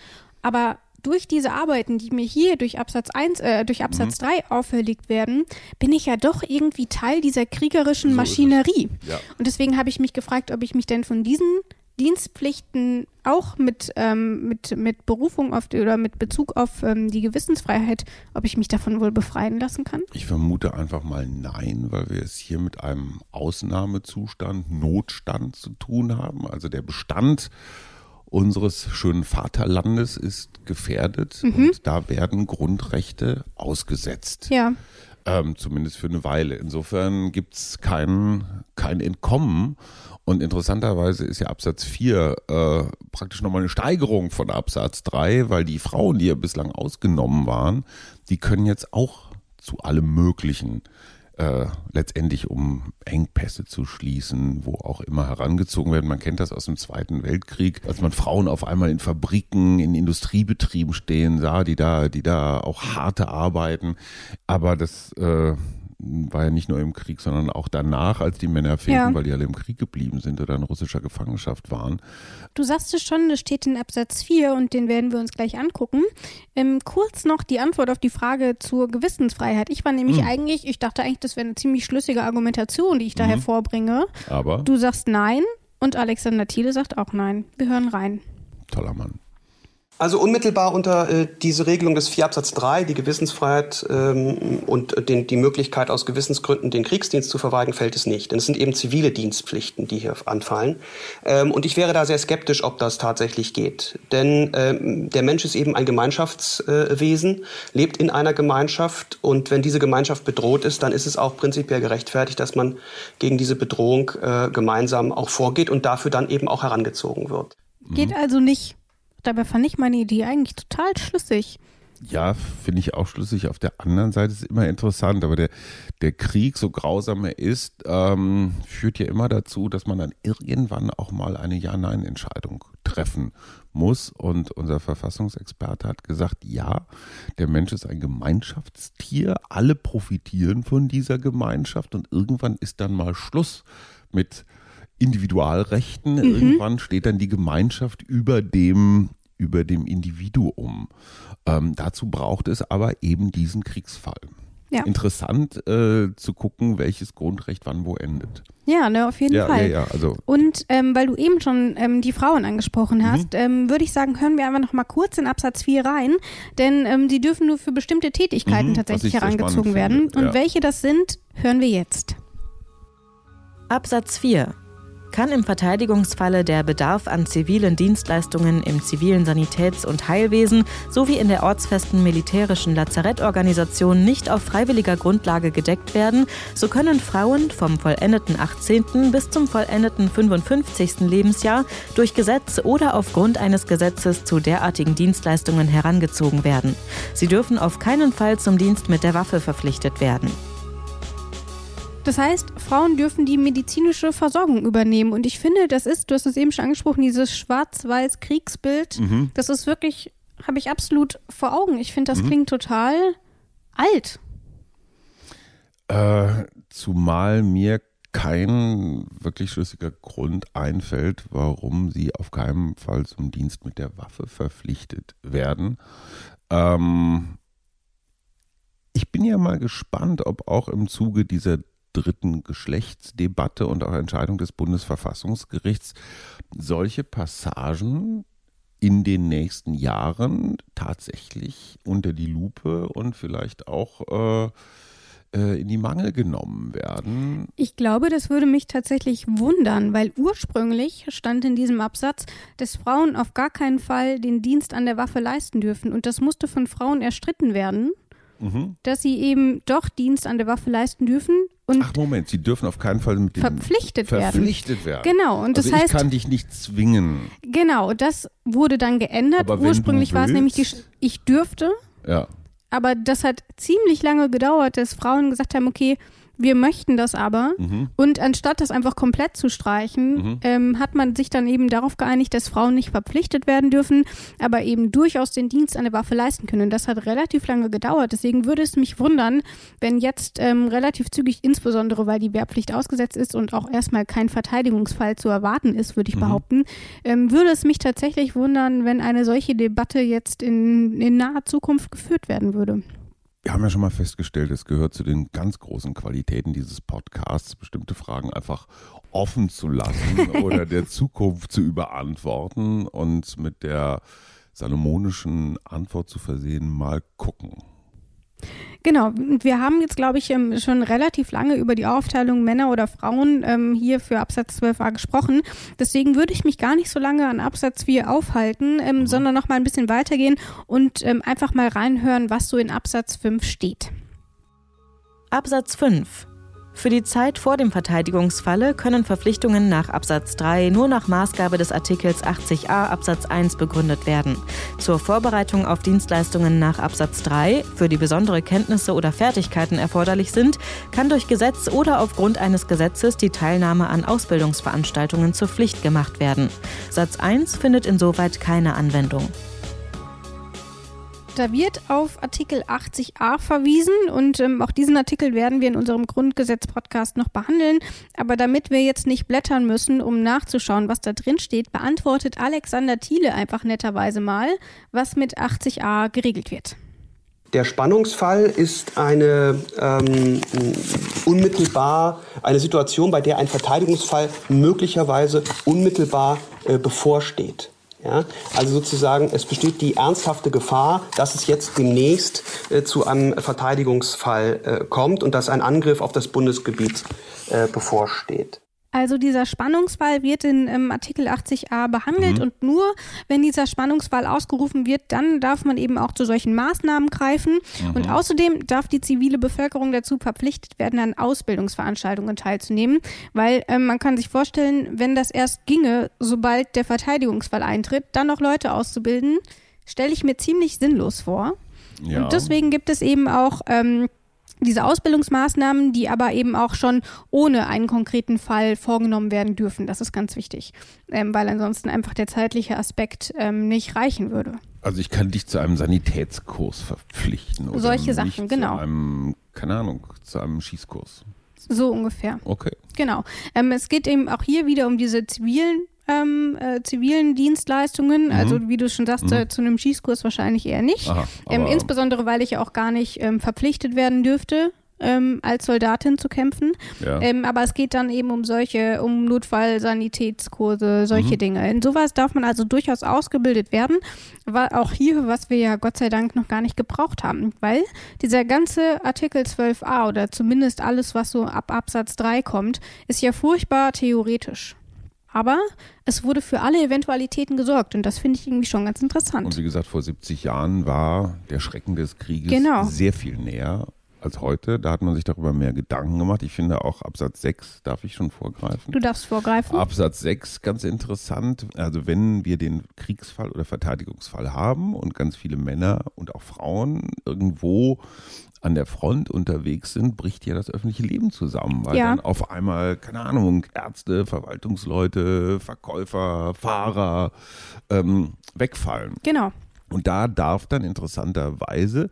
Aber durch diese Arbeiten, die mir hier durch Absatz 1, äh, durch Absatz mhm. 3 auferlegt werden, bin ich ja doch irgendwie Teil dieser kriegerischen so Maschinerie. Ja. Und deswegen habe ich mich gefragt, ob ich mich denn von diesen Dienstpflichten auch mit, ähm, mit, mit Berufung auf die, oder mit Bezug auf ähm, die Gewissensfreiheit, ob ich mich davon wohl befreien lassen kann?
Ich vermute einfach mal nein, weil wir es hier mit einem Ausnahmezustand, Notstand zu tun haben. Also der Bestand unseres schönen Vaterlandes ist gefährdet mhm. und da werden Grundrechte ausgesetzt.
Ja.
Ähm, zumindest für eine Weile. Insofern gibt es kein, kein Entkommen. Und interessanterweise ist ja Absatz 4 äh, praktisch nochmal eine Steigerung von Absatz 3, weil die Frauen, die ja bislang ausgenommen waren, die können jetzt auch zu allem Möglichen äh, letztendlich um Engpässe zu schließen, wo auch immer herangezogen werden. Man kennt das aus dem Zweiten Weltkrieg, als man Frauen auf einmal in Fabriken, in Industriebetrieben stehen sah, die da, die da auch harte arbeiten. Aber das äh, war ja nicht nur im Krieg, sondern auch danach, als die Männer fehlten, ja. weil die alle im Krieg geblieben sind oder in russischer Gefangenschaft waren.
Du sagst es schon, das steht in Absatz 4 und den werden wir uns gleich angucken. Ähm, kurz noch die Antwort auf die Frage zur Gewissensfreiheit. Ich war nämlich hm. eigentlich, ich dachte eigentlich, das wäre eine ziemlich schlüssige Argumentation, die ich da hm. hervorbringe.
Aber?
Du sagst nein und Alexander Thiele sagt auch nein. Wir hören rein.
Toller Mann.
Also unmittelbar unter äh, diese Regelung des 4 Absatz 3, die Gewissensfreiheit ähm, und den, die Möglichkeit aus Gewissensgründen den Kriegsdienst zu verweigern, fällt es nicht. Denn es sind eben zivile Dienstpflichten, die hier anfallen. Ähm, und ich wäre da sehr skeptisch, ob das tatsächlich geht. Denn ähm, der Mensch ist eben ein Gemeinschaftswesen, äh, lebt in einer Gemeinschaft und wenn diese Gemeinschaft bedroht ist, dann ist es auch prinzipiell gerechtfertigt, dass man gegen diese Bedrohung äh, gemeinsam auch vorgeht und dafür dann eben auch herangezogen wird.
Geht also nicht Dabei fand ich meine Idee eigentlich total schlüssig.
Ja, finde ich auch schlüssig. Auf der anderen Seite ist es immer interessant, aber der, der Krieg, so grausam er ist, ähm, führt ja immer dazu, dass man dann irgendwann auch mal eine Ja-Nein-Entscheidung treffen muss. Und unser Verfassungsexperte hat gesagt, ja, der Mensch ist ein Gemeinschaftstier, alle profitieren von dieser Gemeinschaft und irgendwann ist dann mal Schluss mit Individualrechten. Mhm. Irgendwann steht dann die Gemeinschaft über dem, über dem Individuum. Ähm, dazu braucht es aber eben diesen Kriegsfall. Ja. Interessant äh, zu gucken, welches Grundrecht wann wo endet.
Ja, ne, auf jeden
ja,
Fall.
Ja, ja, also.
Und ähm, weil du eben schon ähm, die Frauen angesprochen hast, mhm. ähm, würde ich sagen, hören wir einfach noch mal kurz in Absatz 4 rein, denn ähm, die dürfen nur für bestimmte Tätigkeiten mhm, tatsächlich herangezogen werden. Und welche das sind, hören wir jetzt.
Absatz 4 kann im Verteidigungsfalle der Bedarf an zivilen Dienstleistungen im zivilen Sanitäts- und Heilwesen sowie in der ortsfesten militärischen Lazarettorganisation nicht auf freiwilliger Grundlage gedeckt werden, so können Frauen vom vollendeten 18. bis zum vollendeten 55. Lebensjahr durch Gesetz oder aufgrund eines Gesetzes zu derartigen Dienstleistungen herangezogen werden. Sie dürfen auf keinen Fall zum Dienst mit der Waffe verpflichtet werden.
Das heißt, Frauen dürfen die medizinische Versorgung übernehmen. Und ich finde, das ist, du hast es eben schon angesprochen, dieses schwarz-weiß Kriegsbild, mhm. das ist wirklich, habe ich absolut vor Augen. Ich finde, das mhm. klingt total alt.
Äh, zumal mir kein wirklich schlüssiger Grund einfällt, warum sie auf keinen Fall zum Dienst mit der Waffe verpflichtet werden. Ähm, ich bin ja mal gespannt, ob auch im Zuge dieser dritten Geschlechtsdebatte und auch Entscheidung des Bundesverfassungsgerichts solche Passagen in den nächsten Jahren tatsächlich unter die Lupe und vielleicht auch äh, äh, in die Mangel genommen werden.
Ich glaube, das würde mich tatsächlich wundern, weil ursprünglich stand in diesem Absatz, dass Frauen auf gar keinen Fall den Dienst an der Waffe leisten dürfen. Und das musste von Frauen erstritten werden mhm. dass sie eben doch Dienst an der Waffe leisten dürfen. Und
Ach Moment, sie dürfen auf keinen Fall mit dem
verpflichtet,
verpflichtet werden.
werden. Genau, und
also
das heißt,
ich kann dich nicht zwingen.
Genau, das wurde dann geändert. Ursprünglich war es nämlich die, ich dürfte.
Ja.
Aber das hat ziemlich lange gedauert, dass Frauen gesagt haben, okay, Wir möchten das aber. Mhm. Und anstatt das einfach komplett zu streichen, mhm. ähm, hat man sich dann eben darauf geeinigt, dass Frauen nicht verpflichtet werden dürfen, aber eben durchaus den Dienst an der Waffe leisten können. Und das hat relativ lange gedauert. Deswegen würde es mich wundern, wenn jetzt ähm, relativ zügig, insbesondere weil die Wehrpflicht ausgesetzt ist und auch erstmal kein Verteidigungsfall zu erwarten ist, würde ich mhm. behaupten, ähm, würde es mich tatsächlich wundern, wenn eine solche Debatte jetzt in, in naher Zukunft geführt werden würde.
Wir haben ja schon mal festgestellt, es gehört zu den ganz großen Qualitäten dieses Podcasts, bestimmte Fragen einfach offen zu lassen oder der Zukunft zu überantworten und mit der salomonischen Antwort zu versehen, mal gucken.
Genau, wir haben jetzt, glaube ich, ähm, schon relativ lange über die Aufteilung Männer oder Frauen ähm, hier für Absatz 12a gesprochen. Deswegen würde ich mich gar nicht so lange an Absatz 4 aufhalten, ähm, mhm. sondern noch mal ein bisschen weitergehen und einfach mal reinhören, was so in Absatz 5 steht.
Absatz 5 für die Zeit vor dem Verteidigungsfalle können Verpflichtungen nach Absatz 3 nur nach Maßgabe des Artikels 80a Absatz 1 begründet werden. Zur Vorbereitung auf Dienstleistungen nach Absatz 3, für die besondere Kenntnisse oder Fertigkeiten erforderlich sind, kann durch Gesetz oder aufgrund eines Gesetzes die Teilnahme an Ausbildungsveranstaltungen zur Pflicht gemacht werden. Satz 1 findet insoweit keine Anwendung.
Da wird auf Artikel 80a verwiesen und ähm, auch diesen Artikel werden wir in unserem Grundgesetz-Podcast noch behandeln. Aber damit wir jetzt nicht blättern müssen, um nachzuschauen, was da drin steht, beantwortet Alexander Thiele einfach netterweise mal, was mit 80a geregelt wird.
Der Spannungsfall ist eine ähm, unmittelbar eine Situation, bei der ein Verteidigungsfall möglicherweise unmittelbar äh, bevorsteht. Ja, also sozusagen, es besteht die ernsthafte Gefahr, dass es jetzt demnächst äh, zu einem Verteidigungsfall äh, kommt und dass ein Angriff auf das Bundesgebiet äh, bevorsteht.
Also dieser Spannungsfall wird in ähm, Artikel 80a behandelt mhm. und nur wenn dieser Spannungsfall ausgerufen wird, dann darf man eben auch zu solchen Maßnahmen greifen. Mhm. Und außerdem darf die zivile Bevölkerung dazu verpflichtet werden, an Ausbildungsveranstaltungen teilzunehmen, weil ähm, man kann sich vorstellen, wenn das erst ginge, sobald der Verteidigungsfall eintritt, dann noch Leute auszubilden, stelle ich mir ziemlich sinnlos vor. Ja. Und deswegen gibt es eben auch ähm, diese Ausbildungsmaßnahmen, die aber eben auch schon ohne einen konkreten Fall vorgenommen werden dürfen. Das ist ganz wichtig, ähm, weil ansonsten einfach der zeitliche Aspekt ähm, nicht reichen würde.
Also ich kann dich zu einem Sanitätskurs verpflichten. Oder
Solche Sachen, genau.
Zu einem, keine Ahnung, zu einem Schießkurs.
So ungefähr.
Okay.
Genau. Ähm, es geht eben auch hier wieder um diese zivilen ähm, äh, zivilen Dienstleistungen. Mhm. Also wie du schon sagst, mhm. äh, zu einem Schießkurs wahrscheinlich eher nicht. Aha, ähm, insbesondere weil ich auch gar nicht ähm, verpflichtet werden dürfte. Ähm, als Soldatin zu kämpfen. Ja. Ähm, aber es geht dann eben um solche, um Notfallsanitätskurse, solche mhm. Dinge. In sowas darf man also durchaus ausgebildet werden. War auch hier, was wir ja Gott sei Dank noch gar nicht gebraucht haben. Weil dieser ganze Artikel 12a oder zumindest alles, was so ab Absatz 3 kommt, ist ja furchtbar theoretisch. Aber es wurde für alle Eventualitäten gesorgt und das finde ich irgendwie schon ganz interessant.
Und wie gesagt, vor 70 Jahren war der Schrecken des Krieges genau. sehr viel näher als heute. Da hat man sich darüber mehr Gedanken gemacht. Ich finde auch Absatz 6 darf ich schon vorgreifen.
Du darfst vorgreifen.
Absatz 6, ganz interessant. Also wenn wir den Kriegsfall oder Verteidigungsfall haben und ganz viele Männer und auch Frauen irgendwo an der Front unterwegs sind, bricht ja das öffentliche Leben zusammen, weil ja. dann auf einmal, keine Ahnung, Ärzte, Verwaltungsleute, Verkäufer, Fahrer ähm, wegfallen.
Genau.
Und da darf dann interessanterweise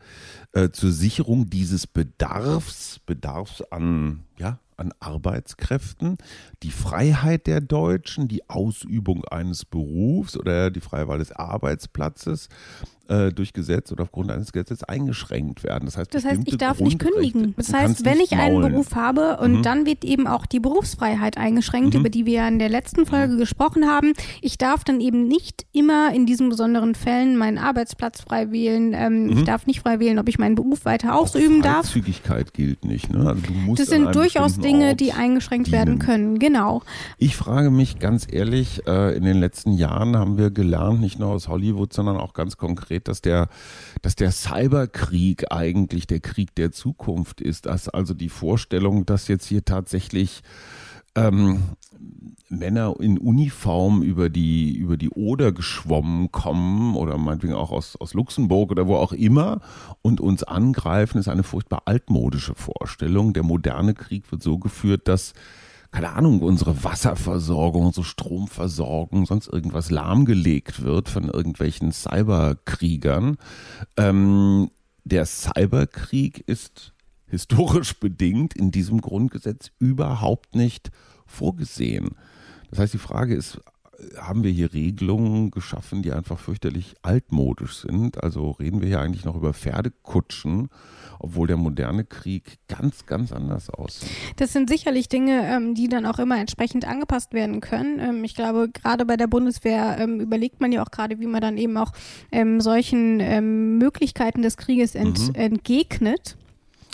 äh, zur Sicherung dieses Bedarfs, Bedarfs an, ja, an Arbeitskräften, die Freiheit der Deutschen, die Ausübung eines Berufs oder die freie Wahl des Arbeitsplatzes äh, durch Gesetz oder aufgrund eines Gesetzes eingeschränkt werden. Das heißt,
das heißt ich darf nicht kündigen. Das heißt, wenn ich einen Beruf habe und mhm. dann wird eben auch die Berufsfreiheit eingeschränkt, mhm. über die wir ja in der letzten Folge mhm. gesprochen haben. Ich darf dann eben nicht immer in diesen besonderen Fällen meinen Arbeitsplatz frei wählen. Ähm, ich mhm. darf nicht frei wählen, ob ich meinen Beruf weiter ausüben darf.
Freizügigkeit gilt nicht. Ne? Also
das sind durchaus Dinge, Ort die eingeschränkt dienen. werden können. Genau.
Ich frage mich ganz ehrlich, äh, in den letzten Jahren haben wir gelernt, nicht nur aus Hollywood, sondern auch ganz konkret, konkret, dass der, dass der Cyberkrieg eigentlich der Krieg der Zukunft ist. Dass also die Vorstellung, dass jetzt hier tatsächlich ähm, Männer in Uniform über die, über die Oder geschwommen kommen oder meinetwegen auch aus, aus Luxemburg oder wo auch immer und uns angreifen, ist eine furchtbar altmodische Vorstellung. Der moderne Krieg wird so geführt, dass keine Ahnung, unsere Wasserversorgung, unsere Stromversorgung, sonst irgendwas lahmgelegt wird von irgendwelchen Cyberkriegern. Ähm, der Cyberkrieg ist historisch bedingt in diesem Grundgesetz überhaupt nicht vorgesehen. Das heißt, die Frage ist, haben wir hier Regelungen geschaffen, die einfach fürchterlich altmodisch sind? Also reden wir hier eigentlich noch über Pferdekutschen, obwohl der moderne Krieg ganz, ganz anders aussieht.
Das sind sicherlich Dinge, ähm, die dann auch immer entsprechend angepasst werden können. Ähm, ich glaube, gerade bei der Bundeswehr ähm, überlegt man ja auch gerade, wie man dann eben auch solchen Möglichkeiten des Krieges ent mhm. entgegnet.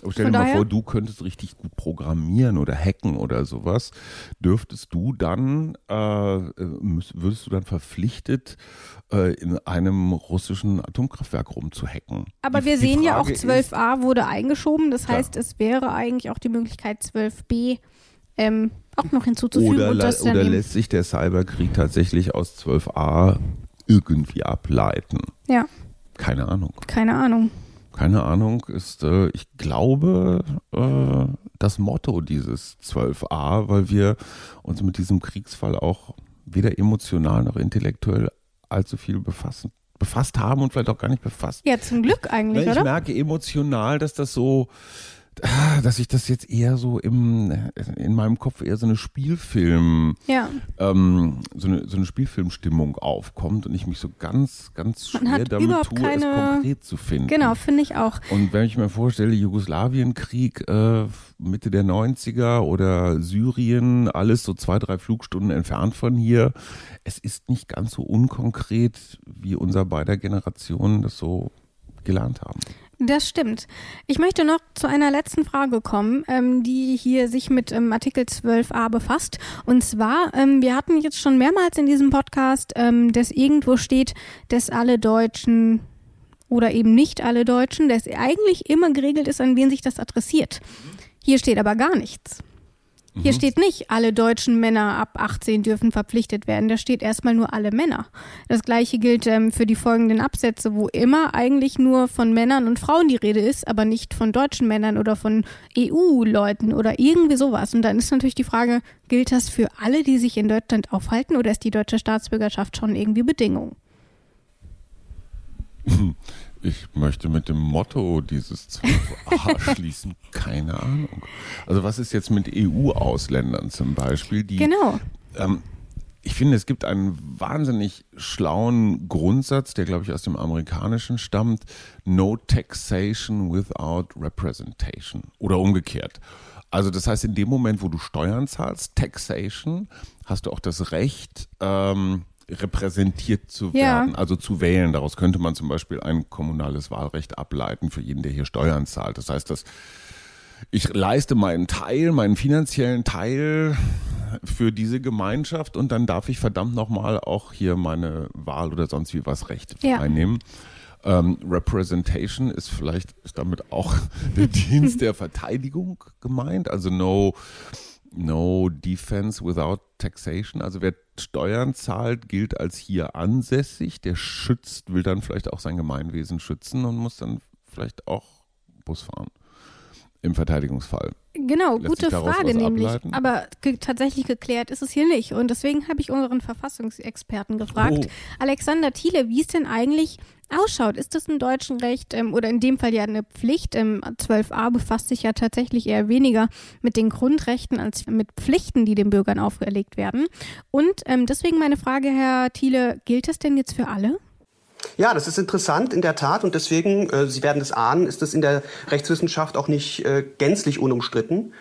Aber stell dir mal vor, du könntest richtig gut programmieren oder hacken oder sowas. Dürftest du dann, äh, würdest du dann verpflichtet, äh, in einem russischen Atomkraftwerk rumzuhacken?
Aber die, wir sehen Frage ja auch 12a ist, wurde eingeschoben. Das heißt, es wäre eigentlich auch die Möglichkeit 12b ähm, auch noch hinzuzufügen.
Oder, oder lässt sich der Cyberkrieg tatsächlich aus 12a irgendwie ableiten?
Ja.
Keine Ahnung.
Keine Ahnung
keine Ahnung, ist, äh, ich glaube, äh, das Motto dieses 12a, weil wir uns mit diesem Kriegsfall auch weder emotional noch intellektuell allzu viel befassen, befasst haben und vielleicht auch gar nicht befasst.
Ja, zum Glück eigentlich,
ich,
oder?
Ich merke emotional, dass das so, dass ich das jetzt eher so im, in meinem Kopf eher so eine Spielfilm,
ja.
ähm, so eine, so eine Spielfilmstimmung aufkommt und ich mich so ganz, ganz schwer damit tue, keine, es konkret zu finden.
Genau, finde ich auch.
Und wenn ich mir vorstelle, Jugoslawienkrieg äh, Mitte der 90er oder Syrien, alles so zwei, drei Flugstunden entfernt von hier, es ist nicht ganz so unkonkret, wie unser beider Generationen das so gelernt haben.
Das stimmt. Ich möchte noch zu einer letzten Frage kommen, ähm, die hier sich mit ähm, Artikel 12a befasst. Und zwar, ähm, wir hatten jetzt schon mehrmals in diesem Podcast, ähm, dass irgendwo steht, dass alle Deutschen oder eben nicht alle Deutschen, dass eigentlich immer geregelt ist, an wen sich das adressiert. Hier steht aber gar nichts. Hier mhm. steht nicht, alle deutschen Männer ab 18 dürfen verpflichtet werden. Da steht erstmal nur alle Männer. Das gleiche gilt ähm, für die folgenden Absätze, wo immer eigentlich nur von Männern und Frauen die Rede ist, aber nicht von deutschen Männern oder von EU-Leuten oder irgendwie sowas. Und dann ist natürlich die Frage, gilt das für alle, die sich in Deutschland aufhalten oder ist die deutsche Staatsbürgerschaft schon irgendwie Bedingung?
Ich möchte mit dem Motto dieses 12a schließen, keine Ahnung. Also was ist jetzt mit EU-Ausländern zum Beispiel? Die,
genau.
Ähm, ich finde, es gibt einen wahnsinnig schlauen Grundsatz, der, glaube ich, aus dem Amerikanischen stammt. No taxation without representation. Oder umgekehrt. Also das heißt, in dem Moment, wo du Steuern zahlst, Taxation, hast du auch das Recht, ähm, repräsentiert zu werden, ja. also zu wählen. Daraus könnte man zum Beispiel ein kommunales Wahlrecht ableiten für jeden, der hier Steuern zahlt. Das heißt, dass ich leiste meinen Teil, meinen finanziellen Teil für diese Gemeinschaft und dann darf ich verdammt nochmal auch hier meine Wahl oder sonst wie was Recht ja. einnehmen. Ähm, Representation ist vielleicht ist damit auch der Dienst der Verteidigung gemeint, also no No defense without taxation. Also wer Steuern zahlt, gilt als hier ansässig. Der schützt, will dann vielleicht auch sein Gemeinwesen schützen und muss dann vielleicht auch Bus fahren. Im Verteidigungsfall.
Genau, Lässt gute Frage nämlich. Ableiten? Aber ge tatsächlich geklärt ist es hier nicht. Und deswegen habe ich unseren Verfassungsexperten gefragt, oh. Alexander Thiele, wie es denn eigentlich ausschaut. Ist das im deutschen Recht ähm, oder in dem Fall ja eine Pflicht? Ähm, 12a befasst sich ja tatsächlich eher weniger mit den Grundrechten als mit Pflichten, die den Bürgern auferlegt werden. Und ähm, deswegen meine Frage, Herr Thiele, gilt das denn jetzt für alle?
Ja, das ist interessant in der Tat und deswegen, äh, Sie werden es ahnen, ist das in der Rechtswissenschaft auch nicht äh, gänzlich unumstritten.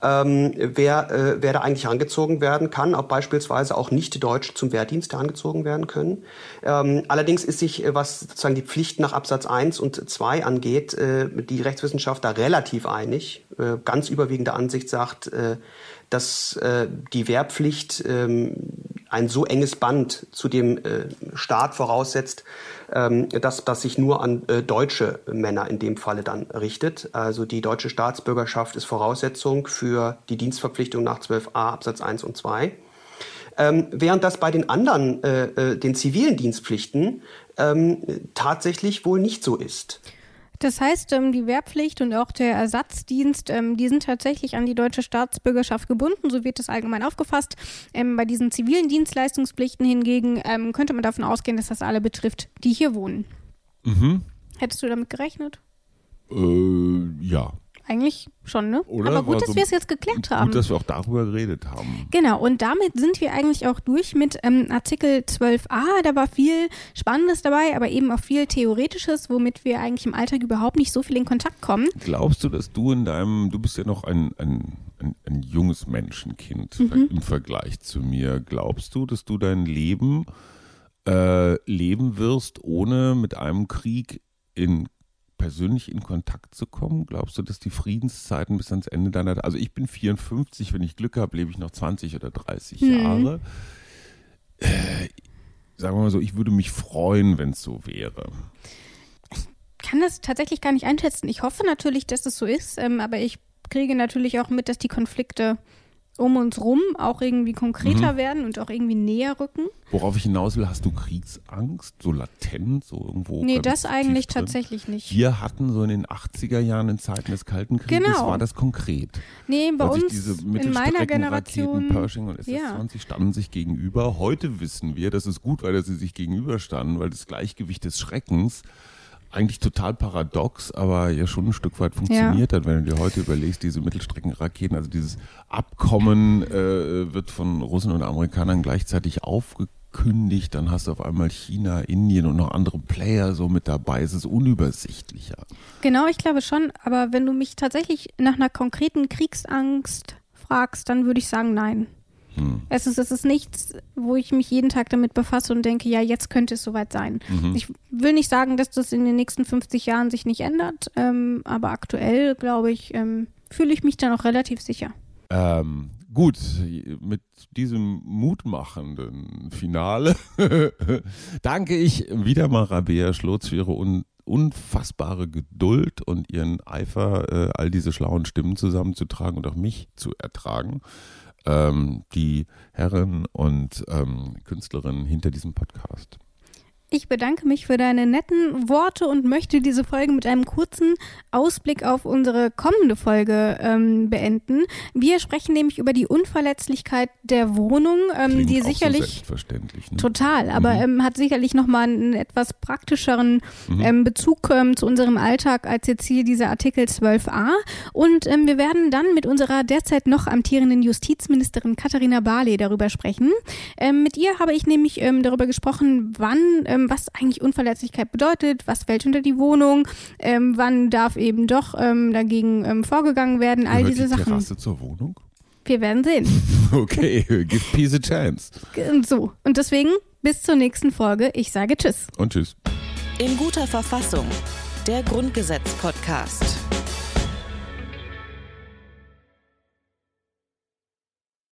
Ähm, wer, äh, wer da eigentlich herangezogen werden kann, ob beispielsweise auch Nicht-Deutsche zum Wehrdienst herangezogen werden können. Ähm, allerdings ist sich, äh, was sozusagen die Pflicht nach Absatz 1 und 2 angeht, äh, die Rechtswissenschaft da relativ einig. Äh, ganz überwiegende Ansicht sagt, äh, dass äh, die Wehrpflicht ähm, ein so enges Band zu dem äh, Staat voraussetzt, ähm, dass das sich nur an äh, deutsche Männer in dem Falle dann richtet. Also die deutsche Staatsbürgerschaft ist Voraussetzung für die Dienstverpflichtung nach 12a Absatz 1 und 2. Ähm, während das bei den anderen, äh, äh, den zivilen Dienstpflichten, ähm, tatsächlich wohl nicht so ist.
Das heißt, ähm, die Wehrpflicht und auch der Ersatzdienst, ähm, die sind tatsächlich an die deutsche Staatsbürgerschaft gebunden, so wird das allgemein aufgefasst. Ähm, bei diesen zivilen Dienstleistungspflichten hingegen könnte man davon ausgehen, dass das alle betrifft, die hier wohnen. Mhm. Hättest du damit gerechnet?
Äh, ja.
Eigentlich schon, ne?
Oder?
Aber gut, dass wir es jetzt geklärt haben.
Gut, dass wir auch darüber geredet haben.
Genau, und damit sind wir eigentlich auch durch mit ähm, Artikel 12a. Da war viel Spannendes dabei, aber eben auch viel Theoretisches, womit wir eigentlich im Alltag überhaupt nicht so viel in Kontakt kommen.
Glaubst du, dass du in deinem, du bist ja noch ein, ein, ein, ein junges Menschenkind mhm. im Vergleich zu mir. Glaubst du, dass du dein Leben äh, leben wirst, ohne mit einem Krieg in persönlich in Kontakt zu kommen? Glaubst du, dass die Friedenszeiten bis ans Ende deiner, also ich bin 54, wenn ich Glück habe, lebe ich noch 20 oder 30 hm. Jahre. Äh, sagen wir mal so, ich würde mich freuen, wenn es so wäre.
Ich kann das tatsächlich gar nicht einschätzen. Ich hoffe natürlich, dass es so ist, ähm, aber ich kriege natürlich auch mit, dass die Konflikte um uns rum auch irgendwie konkreter mhm. werden und auch irgendwie näher rücken.
Worauf ich hinaus will, hast du Kriegsangst, so latent, so irgendwo?
Nee, das eigentlich tatsächlich nicht.
Wir hatten so in den 80er Jahren in Zeiten des Kalten Krieges, genau. war das konkret.
Nee, bei uns in meiner Generation.
Pershing und SS-20 ja. standen sich gegenüber. Heute wissen wir, das ist gut, weil sie sich gegenüberstanden, weil das Gleichgewicht des Schreckens eigentlich total paradox, aber ja schon ein Stück weit funktioniert ja. hat, wenn du dir heute überlegst, diese Mittelstreckenraketen, also dieses Abkommen äh, wird von Russen und Amerikanern gleichzeitig aufgekündigt, dann hast du auf einmal China, Indien und noch andere Player so mit dabei, es ist unübersichtlicher.
Genau, ich glaube schon, aber wenn du mich tatsächlich nach einer konkreten Kriegsangst fragst, dann würde ich sagen, nein. Hm. Es, ist, es ist nichts, wo ich mich jeden Tag damit befasse und denke, ja, jetzt könnte es soweit sein. Mhm. Ich will nicht sagen, dass das in den nächsten 50 Jahren sich nicht ändert, ähm, aber aktuell, glaube ich, ähm, fühle ich mich da noch relativ sicher.
Ähm, gut, mit diesem mutmachenden Finale danke ich wieder mal Rabea Schlotz für ihre un unfassbare Geduld und ihren Eifer, äh, all diese schlauen Stimmen zusammenzutragen und auch mich zu ertragen ähm, die Herren und ähm, Künstlerinnen hinter diesem Podcast.
Ich bedanke mich für deine netten Worte und möchte diese Folge mit einem kurzen Ausblick auf unsere kommende Folge ähm, beenden. Wir sprechen nämlich über die Unverletzlichkeit der Wohnung, ähm, die sicherlich so
selbstverständlich,
ne? total, aber mhm. ähm, hat sicherlich nochmal einen etwas praktischeren mhm. ähm, Bezug ähm, zu unserem Alltag als jetzt hier dieser Artikel 12a. Und ähm, wir werden dann mit unserer derzeit noch amtierenden Justizministerin Katharina Barley darüber sprechen. Mit ihr habe ich nämlich darüber gesprochen, wann ähm, was eigentlich Unverletzlichkeit bedeutet, was fällt unter die Wohnung, ähm, wann darf eben doch ähm, dagegen ähm, vorgegangen werden, all
Gehört
diese
die
Sachen.
Terrasse zur Wohnung?
Wir werden sehen.
okay, give peace a chance.
So, und deswegen bis zur nächsten Folge. Ich sage Tschüss.
Und Tschüss.
In guter Verfassung. Der Grundgesetz-Podcast.